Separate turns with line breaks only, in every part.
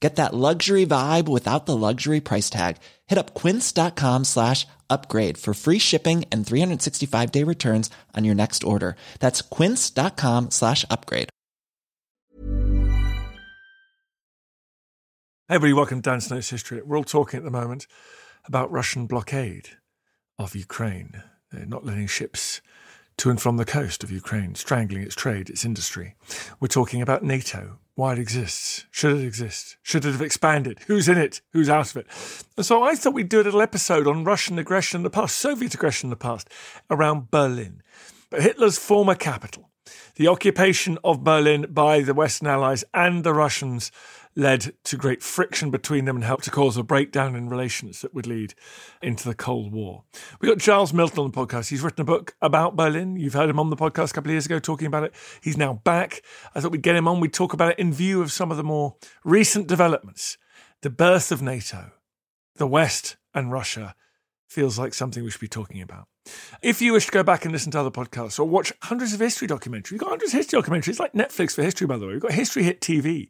Get that luxury vibe without the luxury price tag. Hit up quince.com slash upgrade for free shipping and 365 day returns on your next order. That's quince.com slash upgrade.
Hey everybody, welcome to Dan Snow's History. We're all talking at the moment about Russian blockade of Ukraine. They're not letting ships to and from the coast of Ukraine, strangling its trade, its industry. We're talking about NATO, why it exists, should it exist, should it have expanded, who's in it, who's out of it. And so I thought we'd do a little episode on Russian aggression in the past, Soviet aggression in the past, around Berlin, but Hitler's former capital. The occupation of Berlin by the Western Allies and the Russians led to great friction between them and helped to cause a breakdown in relations that would lead into the Cold War. We got Giles Milton on the podcast. He's written a book about Berlin. You've heard him on the podcast a couple of years ago talking about it. He's now back. I thought we'd get him on. We'd talk about it in view of some of the more recent developments. The birth of NATO, the West and Russia feels like something we should be talking about. If you wish to go back and listen to other podcasts or watch hundreds of history documentaries, we've got hundreds of history documentaries. It's like Netflix for history, by the way. We've got History Hit TV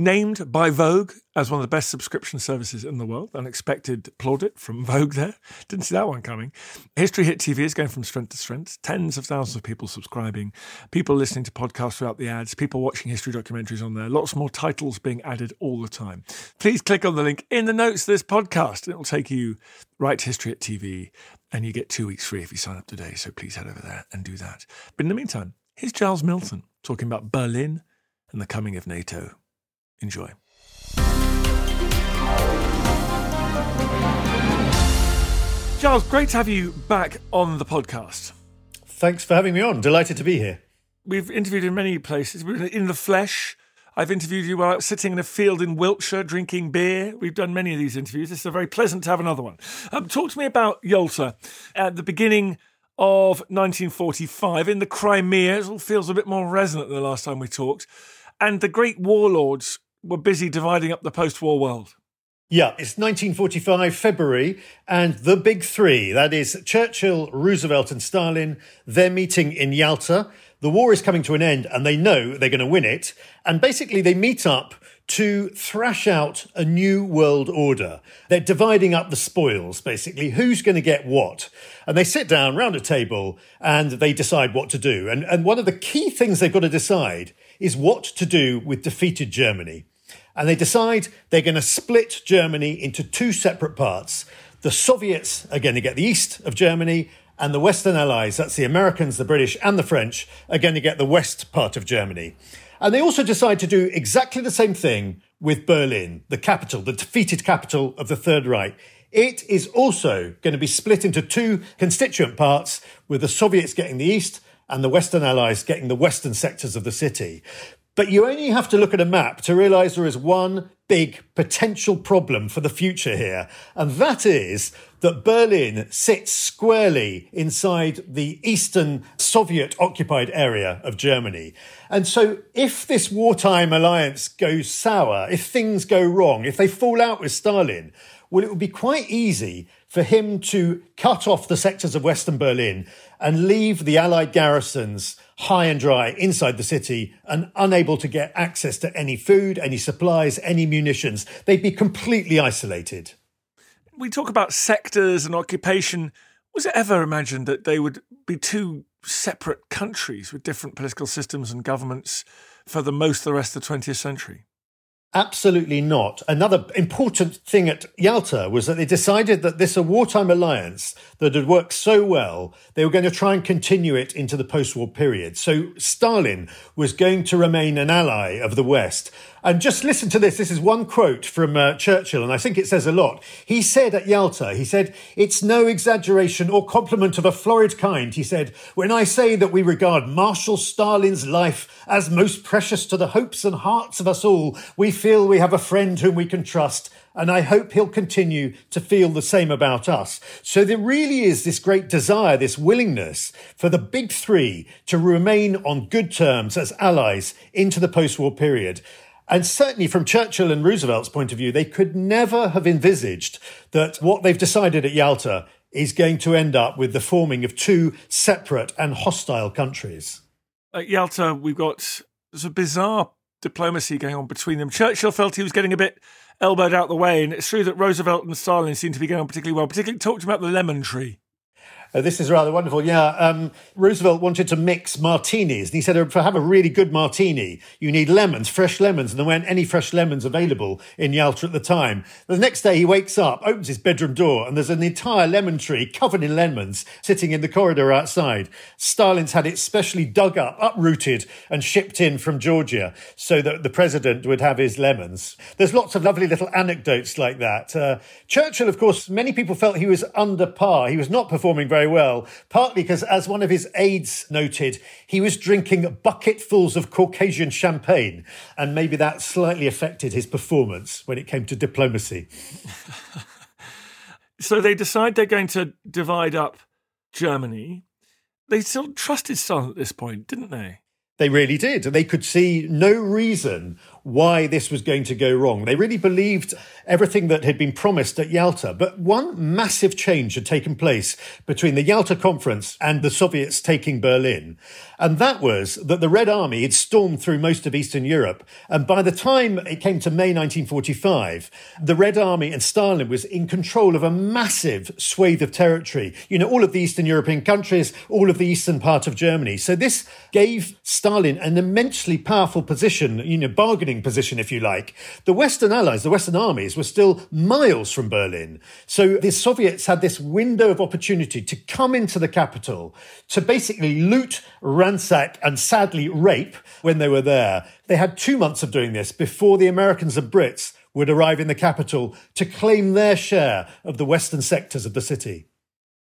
named by Vogue as one of the best subscription services in the world. Unexpected plaudit from Vogue there. Didn't see that one coming. History Hit TV is going from strength to strength. Tens of thousands of people subscribing, people listening to podcasts without the ads, people watching history documentaries on there. Lots more titles being added all the time. Please click on the link in the notes of this podcast. It will take you right to History Hit TV and you get two weeks free if you sign up today. So please head over there and do that. But in the meantime, here's Charles Milton talking about Berlin and the coming of NATO. Enjoy. Giles, great to have you back on the podcast.
Thanks for having me on. Delighted to be here.
We've interviewed in many places. We're in the flesh. I've interviewed you while sitting in a field in Wiltshire drinking beer. We've done many of these interviews. This is very pleasant to have another one. Um, talk to me about Yalta at the beginning of 1945 in the Crimea. It all feels a bit more resonant than the last time we talked. And the great warlords were busy dividing up the post war world.
Yeah, it's 1945 February, and the big three that is, Churchill, Roosevelt, and Stalin they're meeting in Yalta. The war is coming to an end, and they know they're going to win it. And basically, they meet up to thrash out a new world order. They're dividing up the spoils, basically. Who's going to get what? And they sit down round a table and they decide what to do. And, and one of the key things they've got to decide is what to do with defeated Germany. And they decide they're going to split Germany into two separate parts. The Soviets are going to get the east of Germany, and the Western Allies, that's the Americans, the British, and the French, are going to get the west part of Germany. And they also decide to do exactly the same thing with Berlin, the capital, the defeated capital of the Third Reich. It is also going to be split into two constituent parts, with the Soviets getting the east and the Western Allies getting the western sectors of the city. But you only have to look at a map to realize there is one big potential problem for the future here. And that is that Berlin sits squarely inside the eastern Soviet occupied area of Germany. And so if this wartime alliance goes sour, if things go wrong, if they fall out with Stalin, well, it would be quite easy for him to cut off the sectors of Western Berlin and leave the Allied garrisons high and dry inside the city and unable to get access to any food, any supplies, any munitions. They'd be completely isolated.
We talk about sectors and occupation. Was it ever imagined that they would be two separate countries with different political systems and governments for the most of the rest of the 20th century?
Absolutely not. Another important thing at Yalta was that they decided that this a wartime alliance that had worked so well, they were going to try and continue it into the post-war period. So Stalin was going to remain an ally of the West. And just listen to this. This is one quote from uh, Churchill, and I think it says a lot. He said at Yalta, he said, It's no exaggeration or compliment of a florid kind. He said, When I say that we regard Marshal Stalin's life as most precious to the hopes and hearts of us all, we feel we have a friend whom we can trust. And I hope he'll continue to feel the same about us. So there really is this great desire, this willingness for the big three to remain on good terms as allies into the post-war period. And certainly from Churchill and Roosevelt's point of view, they could never have envisaged that what they've decided at Yalta is going to end up with the forming of two separate and hostile countries.
At Yalta, we've got there's a bizarre diplomacy going on between them. Churchill felt he was getting a bit elbowed out the way, and it's true that Roosevelt and Stalin seem to be going on particularly well. Particularly talked about the lemon tree.
Uh, this is rather wonderful. Yeah, um, Roosevelt wanted to mix martinis, and he said, "To oh, have a really good martini, you need lemons, fresh lemons." And there weren't any fresh lemons available in Yalta at the time. The next day, he wakes up, opens his bedroom door, and there's an entire lemon tree covered in lemons sitting in the corridor outside. Stalin's had it specially dug up, uprooted, and shipped in from Georgia so that the president would have his lemons. There's lots of lovely little anecdotes like that. Uh, Churchill, of course, many people felt he was under par. He was not performing very very well, partly because, as one of his aides noted, he was drinking bucketfuls of Caucasian champagne, and maybe that slightly affected his performance when it came to diplomacy.
so they decide they're going to divide up Germany. They still trusted Stalin at this point, didn't they?
They really did. They could see no reason why this was going to go wrong. They really believed everything that had been promised at Yalta. But one massive change had taken place between the Yalta conference and the Soviets taking Berlin. And that was that the Red Army had stormed through most of Eastern Europe. And by the time it came to May 1945, the Red Army and Stalin was in control of a massive swathe of territory. You know, all of the Eastern European countries, all of the eastern part of Germany. So this gave Stalin an immensely powerful position, you know, bargaining position, if you like. The Western allies, the Western armies, were still miles from Berlin. So the Soviets had this window of opportunity to come into the capital, to basically loot, ransack, and sadly rape when they were there. They had two months of doing this before the Americans and Brits would arrive in the capital to claim their share of the western sectors of the city.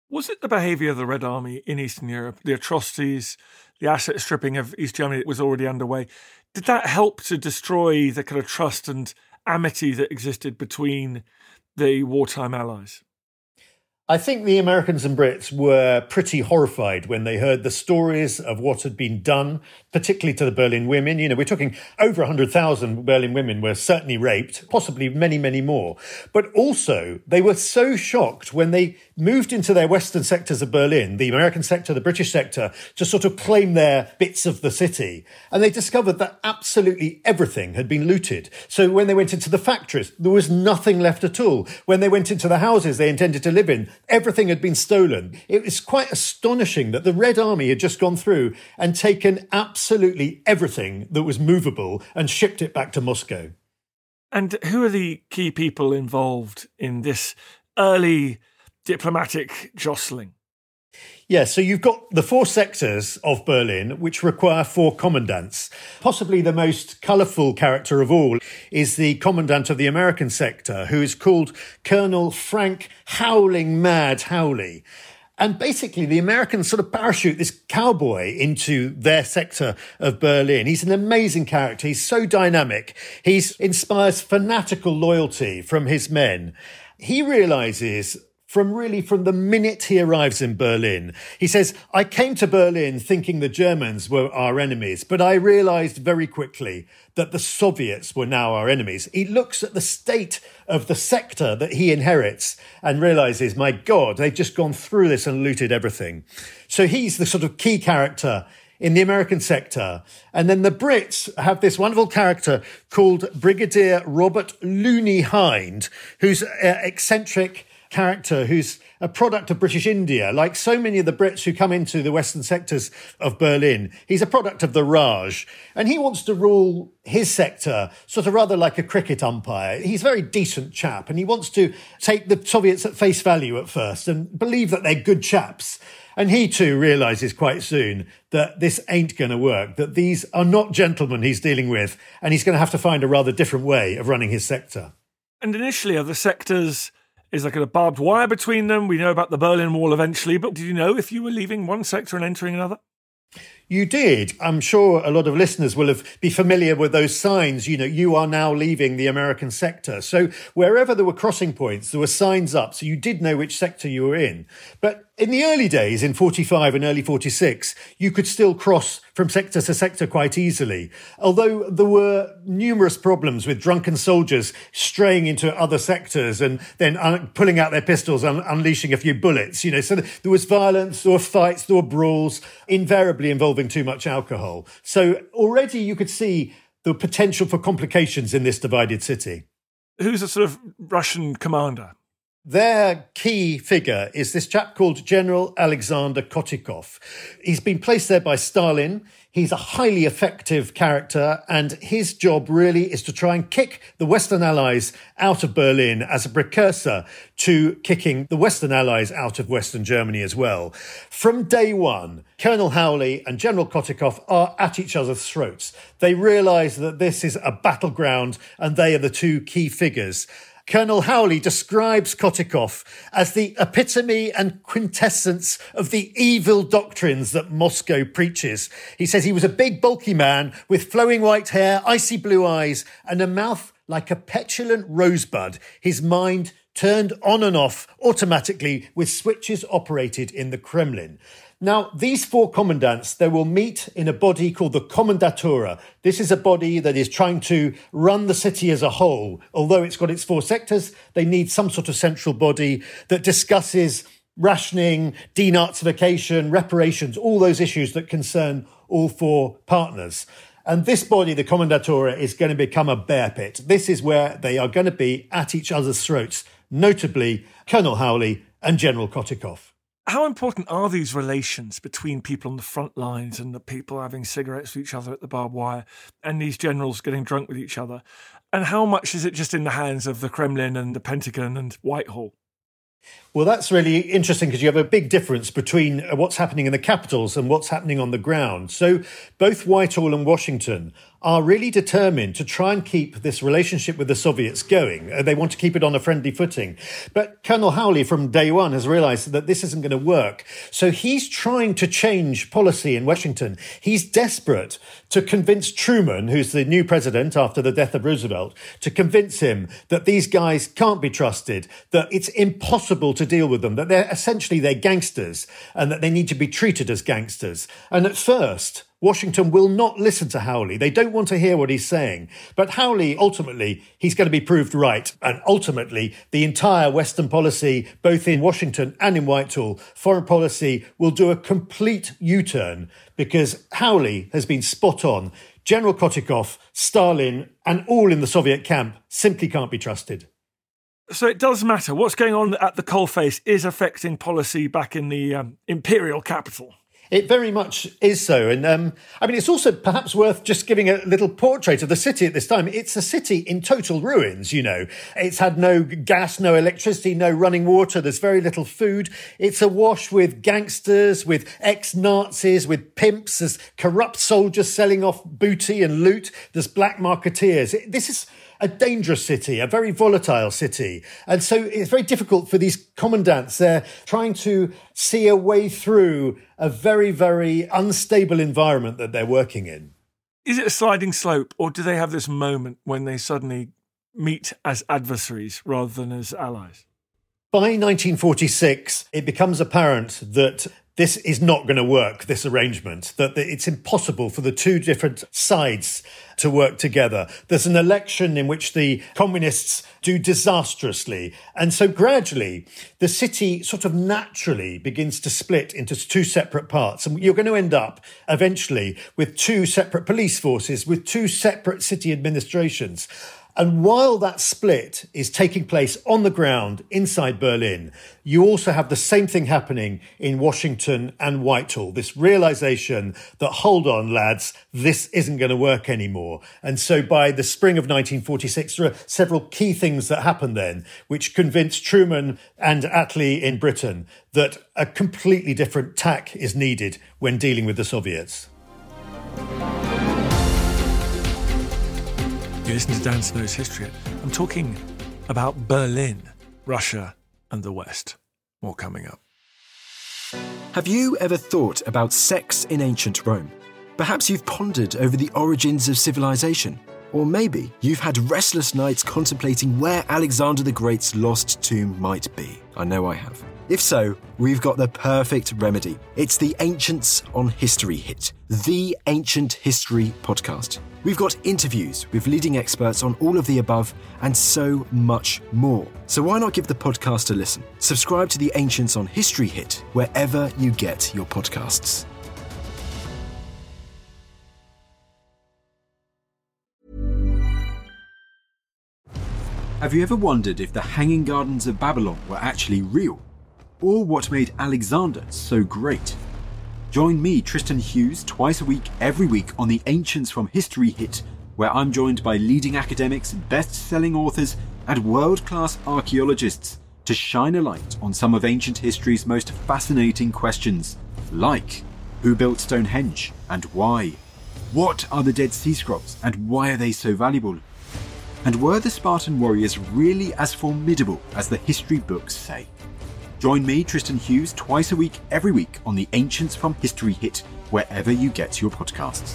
Was it the behaviour of the Red Army in Eastern Europe, the atrocities, the asset stripping of East Germany was already underway? Did that help to destroy the kind of trust and amity that existed between the wartime allies?
I think the Americans and Brits were pretty horrified when they heard the stories of what had been done, particularly to the Berlin women. You know, we're talking over 100,000 Berlin women were certainly raped, possibly many, many more. But also, they were so shocked when they moved into their western sectors of Berlin, the American sector, the British sector, to sort of claim their bits of the city. And they discovered that absolutely everything had been looted. So when they went into the factories, there was nothing left at all. When they went into the houses they intended to live in, everything had been stolen. It was quite astonishing that the Red Army had just gone through and taken absolutely everything that was movable and shipped it back to Moscow.
And who are the key people involved in this early diplomatic jostling?
Yeah, so you've got the four sectors of Berlin, which require four commandants. Possibly the most colourful character of all is the commandant of the American sector, who is called Colonel Frank Howling Mad Howley. And basically, the Americans sort of parachute this cowboy into their sector of Berlin. He's an amazing character. He's so dynamic. He inspires fanatical loyalty from his men. He realizes from really from the minute he arrives in Berlin. He says, I came to Berlin thinking the Germans were our enemies, but I realized very quickly that the Soviets were now our enemies. He looks at the state of the sector that he inherits and realizes, my God, they've just gone through this and looted everything. So he's the sort of key character in the American sector. And then the Brits have this wonderful character called Brigadier Robert Looney Hinde, who's uh, eccentric character who's a product of British India. Like so many of the Brits who come into the western sectors of Berlin, he's a product of the Raj. And he wants to rule his sector sort of rather like a cricket umpire. He's a very decent chap and he wants to take the Soviets at face value at first and believe that they're good chaps. And he too realizes quite soon that this ain't going to work, that these are not gentlemen he's dealing with, and he's going to have to find a rather different way of running his sector.
And initially, are the sectors is like a barbed wire between them? We know about the Berlin Wall eventually, but did you know if you were leaving one sector and entering another?
You did. I'm sure a lot of listeners will have be familiar with those signs. You know, you are now leaving the American sector. So wherever there were crossing points, there were signs up, so you did know which sector you were in. But in the early days, in 45 and early 46, you could still cross from sector to sector quite easily. Although there were numerous problems with drunken soldiers straying into other sectors and then un- pulling out their pistols and unleashing a few bullets, you know, so there was violence, there were fights, there were brawls, invariably involving too much alcohol. So already you could see the potential for complications in this divided city.
Who's a sort of Russian commander?
Their key figure is this chap called General Alexander Kotikov. He's been placed there by Stalin. He's a highly effective character, and his job really is to try and kick the Western Allies out of Berlin as a precursor to kicking the Western Allies out of Western Germany as well. From day one, Colonel Howley and General Kotikov are at each other's throats. They realize that this is a battleground, and they are the two key figures. Colonel Howley describes Kotikov as the epitome and quintessence of the evil doctrines that Moscow preaches. He says he was a big, bulky man with flowing white hair, icy blue eyes, and a mouth like a petulant rosebud. His mind turned on and off automatically with switches operated in the Kremlin. Now, these four commandants, they will meet in a body called the Kommandatura. This is a body that is trying to run the city as a whole. Although it's got its four sectors, they need some sort of central body that discusses rationing, denazification, reparations, all those issues that concern all four partners. And this body, the Kommandatura, is going to become a bear pit. This is where they are going to be at each other's throats, notably Colonel Howley and General Kotikov
how important are these relations between people on the front lines and the people having cigarettes with each other at the barbed wire and these generals getting drunk with each other? And how much is it just in the hands of the Kremlin and the Pentagon and Whitehall?
Well, that's really interesting because you have a big difference between uh, what's happening in the capitals and what's happening on the ground. So both Whitehall and Washington are really determined to try and keep this relationship with the Soviets going. Uh, they want to keep it on a friendly footing. But Colonel Howley from day one has realized that this isn't going to work. So he's trying to change policy in Washington. He's desperate to convince Truman, who's the new president after the death of Roosevelt, to convince him that these guys can't be trusted, that it's impossible to deal with them, that they're essentially they're gangsters and that they need to be treated as gangsters. And at first, Washington will not listen to Howley. They don't want to hear what he's saying. But Howley, ultimately, he's going to be proved right. And ultimately, the entire Western policy, both in Washington and in Whitehall, foreign policy will do a complete U-turn because Howley has been spot on. General Kotikov, Stalin, and all in the Soviet camp simply can't be trusted.
So it does matter. What's going on at the coalface is affecting policy back in the um, imperial capital.
It very much is so. And um, I mean, it's also perhaps worth just giving a little portrait of the city at this time. It's a city in total ruins, you know. It's had no gas, no electricity, no running water. There's very little food. It's awash with gangsters, with ex Nazis, with pimps. There's corrupt soldiers selling off booty and loot. There's black marketeers. This is a dangerous city, a very volatile city. And so it's very difficult for these commandants. They're trying to see a way through a very, very unstable environment that they're working in.
Is it a sliding slope, or do they have this moment when they suddenly meet as adversaries rather than as allies?
By 1946, it becomes apparent that this is not going to work, this arrangement, that it's impossible for the two different sides to work together. There's an election in which the communists do disastrously. And so gradually, the city sort of naturally begins to split into two separate parts. And you're going to end up eventually with two separate police forces, with two separate city administrations. And while that split is taking place on the ground inside Berlin, you also have the same thing happening in Washington and Whitehall. This realization that, hold on, lads, this isn't going to work anymore. And so by the spring of 1946, there are several key things that happen then, which convince Truman and Attlee in Britain that a completely different tack is needed when dealing with the Soviets.
You listen to Dan Snow's History. I'm talking about Berlin, Russia, and the West. More coming up.
Have you ever thought about sex in ancient Rome? Perhaps you've pondered over the origins of civilization. Or maybe you've had restless nights contemplating where Alexander the Great's lost tomb might be. I know I have. If so, we've got the perfect remedy. It's the Ancients on History hit, the Ancient History podcast. We've got interviews with leading experts on all of the above and so much more. So why not give the podcast a listen? Subscribe to the Ancients on History hit wherever you get your podcasts. Have you ever wondered if the Hanging Gardens of Babylon were actually real? Or what made Alexander so great? Join me, Tristan Hughes, twice a week, every week on the Ancients from History Hit, where I'm joined by leading academics, best selling authors, and world class archaeologists to shine a light on some of ancient history's most fascinating questions, like who built Stonehenge and why? What are the Dead Sea Scrolls and why are they so valuable? And were the Spartan warriors really as formidable as the history books say? Join me, Tristan Hughes, twice a week, every week on the Ancients from History Hit, wherever you get your podcasts.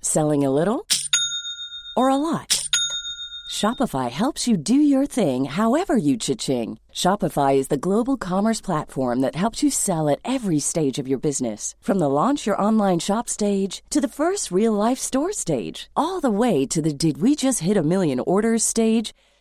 Selling a little or a lot? Shopify helps you do your thing however you cha-ching. Shopify is the global commerce platform that helps you sell at every stage of your business. From the launch your online shop stage to the first real life store stage, all the way to the did we just hit a million orders stage.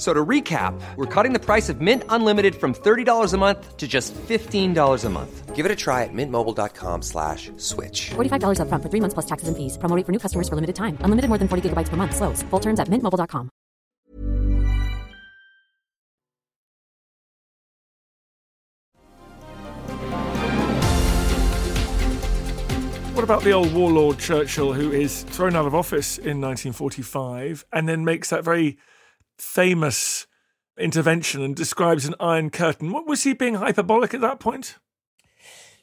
So to recap, we're cutting the price of Mint Unlimited from $30 a month to just $15 a month. Give it a try at mintmobile.com slash switch.
$45 upfront for three months plus taxes and fees. Promo rate for new customers for limited time. Unlimited more than 40 gigabytes per month. Slows. Full terms at mintmobile.com.
What about the old warlord Churchill, who is thrown out of office in 1945 and then makes that very famous intervention and describes an iron curtain? What was he being hyperbolic at that point?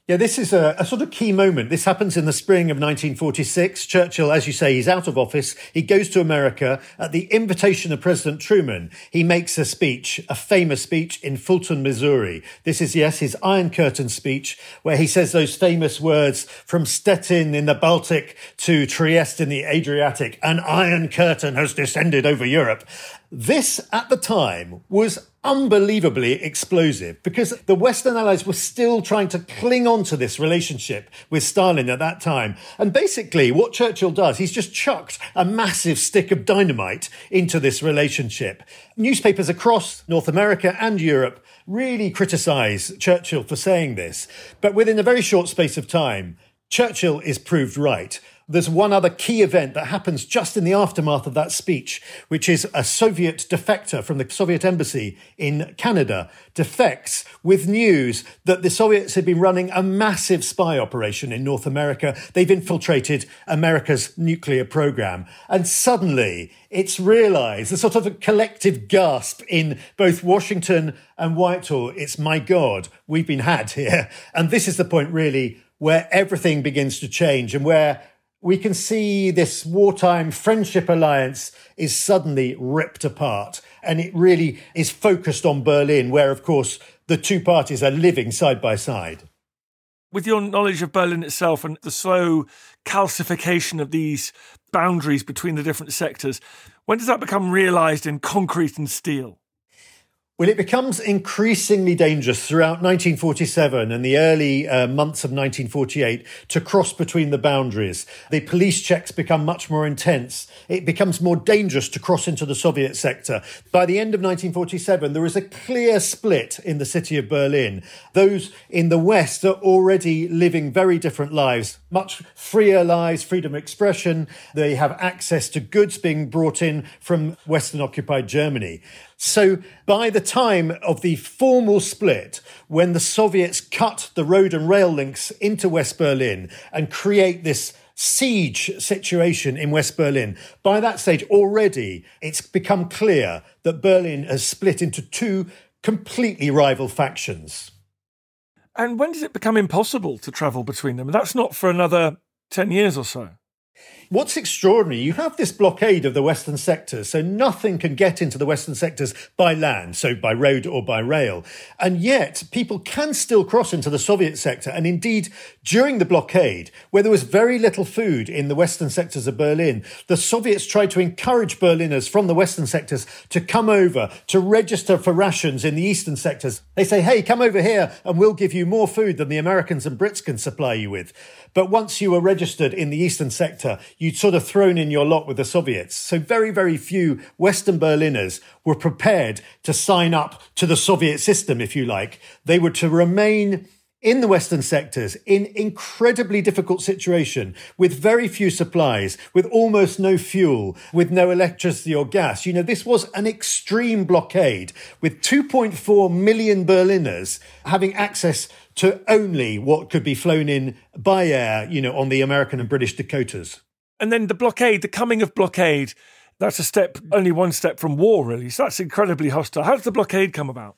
Yeah, this is a, a, sort of key moment. This happens in the spring of 1946. Churchill, as you say, he's out of office. He goes to America at the invitation of President Truman. He makes a speech, a famous speech in Fulton, Missouri. This is, yes, his Iron Curtain speech, where he says those famous words from Stettin in the Baltic to Trieste in the Adriatic. An Iron Curtain has descended over Europe. This, at the time, was unbelievably explosive because the Western Allies were still trying to cling on to this relationship with Stalin at that time. And basically, what Churchill does, he's just chucked a massive stick of dynamite into this relationship. Newspapers across North America and Europe really criticize Churchill for saying this. But within a very short space of time, Churchill is proved right. There's one other key event that happens just in the aftermath of that speech, which is a Soviet defector from the Soviet embassy in Canada defects with news that the Soviets had been running a massive spy operation in North America. They've infiltrated America's nuclear program. And suddenly it's realized, the sort of a collective gasp in both Washington and Whitehall. It's my God, we've been had here. And this is the point really where everything begins to change and where we can see this wartime friendship alliance is suddenly ripped apart. And it really is focused on Berlin, where, of course, the two parties are living side by side.
With your knowledge of Berlin itself and the slow calcification of these boundaries between the different sectors, when does that become realised in concrete and steel?
Well, it becomes increasingly dangerous throughout 1947 and the early uh, months of 1948 to cross between the boundaries. The police checks become much more intense. It becomes more dangerous to cross into the Soviet sector. By the end of 1947, there is a clear split in the city of Berlin. Those in the West are already living very different lives, much freer lives, freedom of expression. They have access to goods being brought in from Western occupied Germany. So by the time of the formal split, when the Soviets cut the road and rail links into West Berlin and create this siege situation in West Berlin, by that stage already it's become clear that Berlin has split into two completely rival factions.
And when does it become impossible to travel between them? And that's not for another 10 years or so.
What's extraordinary, you have this blockade of the western sectors, so nothing can get into the western sectors by land, so by road or by rail. And yet, people can still cross into the Soviet sector. And indeed, during the blockade, where there was very little food in the western sectors of Berlin, the Soviets tried to encourage Berliners from the western sectors to come over, to register for rations in the eastern sectors. They say, hey, come over here and we'll give you more food than the Americans and Brits can supply you with. But once you were registered in the eastern sector, you'd sort of thrown in your lot with the Soviets. So very, very few Western Berliners were prepared to sign up to the Soviet system, if you like. They were to remain in the Western sectors in incredibly difficult situation with very few supplies, with almost no fuel, with no electricity or gas. You know, this was an extreme blockade with 2.4 million Berliners having access to only what could be flown in by air, you know, on the American and British Dakotas.
And then the blockade, the coming of blockade, that's a step, only one step from war, really. So that's incredibly hostile. How does the blockade come about?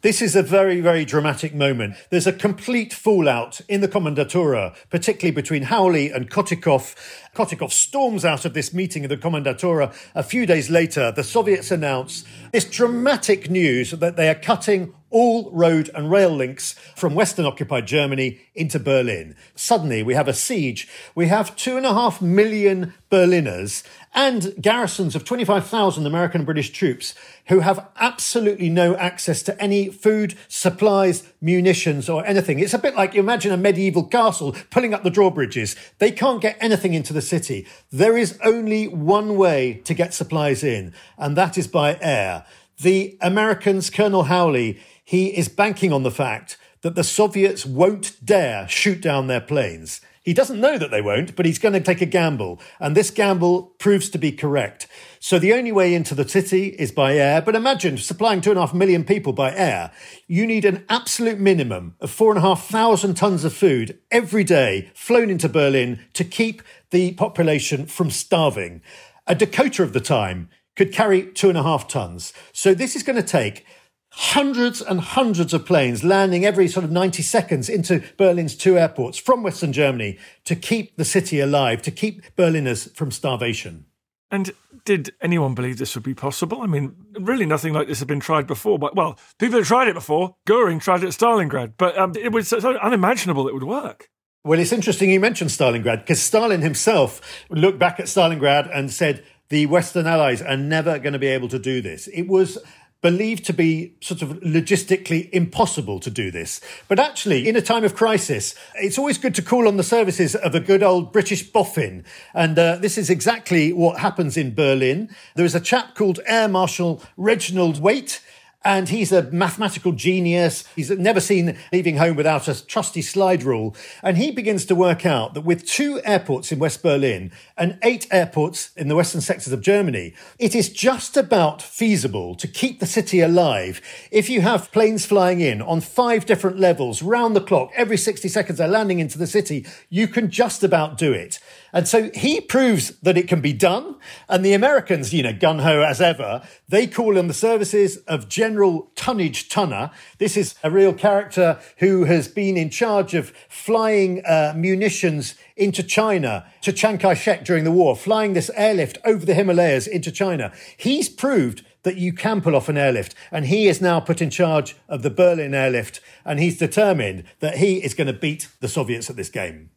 This is a very, very dramatic moment. There's a complete fallout in the Kommandatura, particularly between Howley and Kotikov. Kotikov storms out of this meeting of the Kommandatura. A few days later, the Soviets announce this dramatic news that they are cutting all road and rail links from Western occupied Germany into Berlin. Suddenly, we have a siege. We have two and a half million Berliners and garrisons of 25,000 American and British troops who have absolutely no access to any food, supplies, munitions, or anything. It's a bit like you imagine a medieval castle pulling up the drawbridges. They can't get anything into the city. There is only one way to get supplies in, and that is by air. The Americans, Colonel Howley, he is banking on the fact that the Soviets won't dare shoot down their planes. He doesn't know that they won't, but he's going to take a gamble. And this gamble proves to be correct. So the only way into the city is by air. But imagine supplying two and a half million people by air. You need an absolute minimum of four and a half thousand tons of food every day flown into Berlin to keep the population from starving. A Dakota of the time could carry two and a half tons. So this is going to take hundreds and hundreds of planes landing every sort of 90 seconds into Berlin's two airports from Western Germany to keep the city alive, to keep Berliners from starvation.
And did anyone believe this would be possible? I mean, really nothing like this had been tried before. But, well, people had tried it before. Goering tried it at Stalingrad, but um, it was so unimaginable it would work.
Well, it's interesting you mentioned Stalingrad because Stalin himself looked back at Stalingrad and said, the Western Allies are never going to be able to do this. It was believed to be sort of logistically impossible to do this. But actually, in a time of crisis, it's always good to call on the services of a good old British boffin. And uh, this is exactly what happens in Berlin. There is a chap called Air Marshal Reginald Waite and he's a mathematical genius. He's never seen leaving home without a trusty slide rule. And he begins to work out that with two airports in West Berlin and eight airports in the western sectors of Germany, it is just about feasible to keep the city alive if you have planes flying in on five different levels round the clock. Every 60 seconds they're landing into the city. You can just about do it. And so he proves that it can be done. And the Americans, you know, gun ho as ever, they call on the services of General Tonnage Tunner. This is a real character who has been in charge of flying uh, munitions into China to Chiang Kai shek during the war, flying this airlift over the Himalayas into China. He's proved that you can pull off an airlift. And he is now put in charge of the Berlin airlift. And he's determined that he is going to beat the Soviets at this game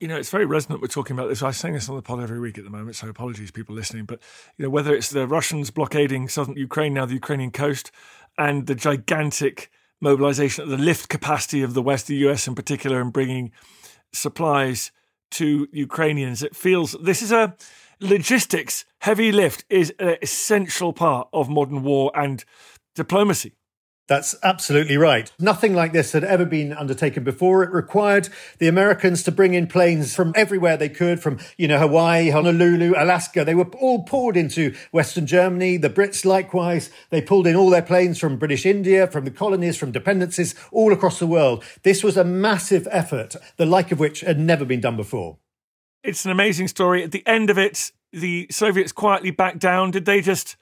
you know, it's very resonant. We're talking about this. I say this on the pod every week at the moment, so apologies, people listening. But you know, whether it's the Russians blockading southern Ukraine now, the Ukrainian coast, and the gigantic mobilization of the lift capacity of the West, the US in particular, and bringing supplies to Ukrainians, it feels this is a logistics heavy lift is an essential part of modern war and diplomacy.
That's absolutely right. Nothing like this had ever been undertaken before. It required the Americans to bring in planes from everywhere they could, from, you know, Hawaii, Honolulu, Alaska. They were all poured into Western Germany. The Brits likewise. They pulled in all their planes from British India, from the colonies, from dependencies, all across the world. This was a massive effort, the like of which had never been done before.
It's an amazing story. At the end of it, the Soviets quietly backed down. Did they just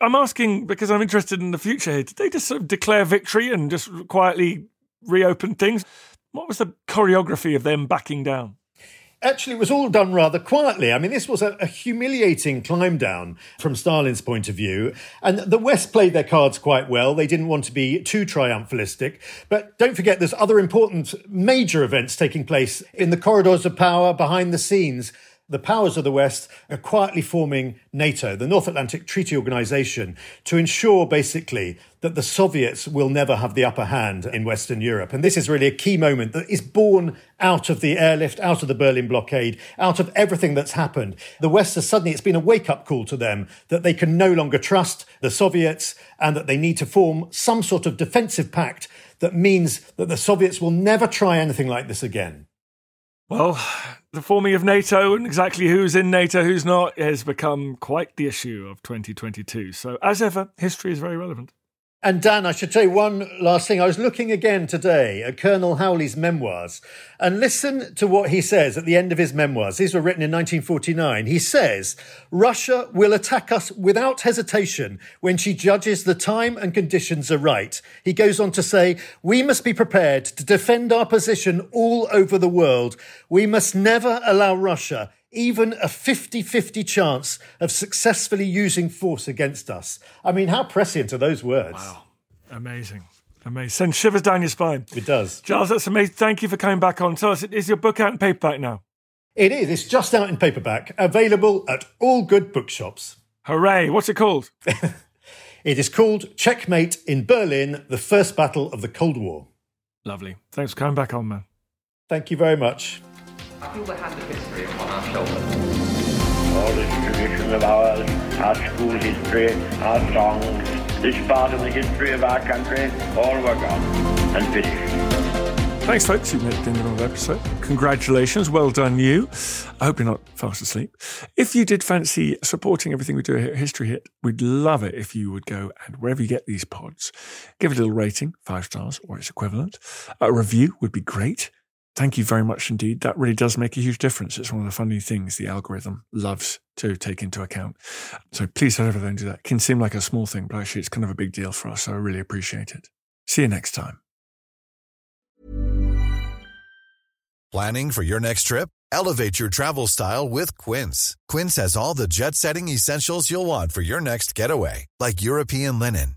I'm asking because I'm interested in the future here. Did they just sort of declare victory and just quietly reopen things? What was the choreography of them backing down?
Actually, it was all done rather quietly. I mean, this was a, a, humiliating climb down from Stalin's point of view. And the West played their cards quite well. They didn't want to be too triumphalistic. But don't forget, there's other important major events taking place in the corridors of power behind the scenes the powers of the West are quietly forming NATO, the North Atlantic Treaty Organization, to ensure basically that the Soviets will never have the upper hand in Western Europe. And this is really a key moment that is born out of the airlift, out of the Berlin blockade, out of everything that's happened. The West has suddenly, it's been a wake up call to them that they can no longer trust the Soviets and that they need to form some sort of defensive pact that means that the Soviets will never try anything like this again.
Well, the forming of NATO and exactly who's in NATO, who's not, has become quite the issue of 2022. So, as ever, history is very relevant.
And Dan, I should say one last thing. I was looking again today at Colonel Howley's memoirs and listen to what he says at the end of his memoirs. These were written in 1949. He says, Russia will attack us without hesitation when she judges the time and conditions are right. He goes on to say, we must be prepared to defend our position all over the world. We must never allow Russia even a 50 50 chance of successfully using force against us. I mean, how prescient are those words?
Wow. Amazing. Amazing. Send shivers down your spine.
It does.
Giles, that's amazing. Thank you for coming back on. Tell us, is your book out in paperback now?
It is. It's just out in paperback, available at all good bookshops.
Hooray. What's it called?
it is called Checkmate in Berlin, the First Battle of the Cold War.
Lovely. Thanks for coming back on, man.
Thank you very much.
I feel the hand of history upon our shoulders.
All this tradition of ours, our school history, our songs, this part of the history of our country, all were gone and finished.
Thanks, folks. You've made it to the end of the episode. Congratulations. Well done, you. I hope you're not fast asleep. If you did fancy supporting everything we do here at History Hit, we'd love it if you would go and wherever you get these pods, give it a little rating, five stars or its equivalent. A review would be great. Thank you very much indeed. That really does make a huge difference. It's one of the funny things the algorithm loves to take into account. So please head over there and do that. It can seem like a small thing, but actually it's kind of a big deal for us. So I really appreciate it. See you next time.
Planning for your next trip? Elevate your travel style with Quince. Quince has all the jet setting essentials you'll want for your next getaway, like European linen,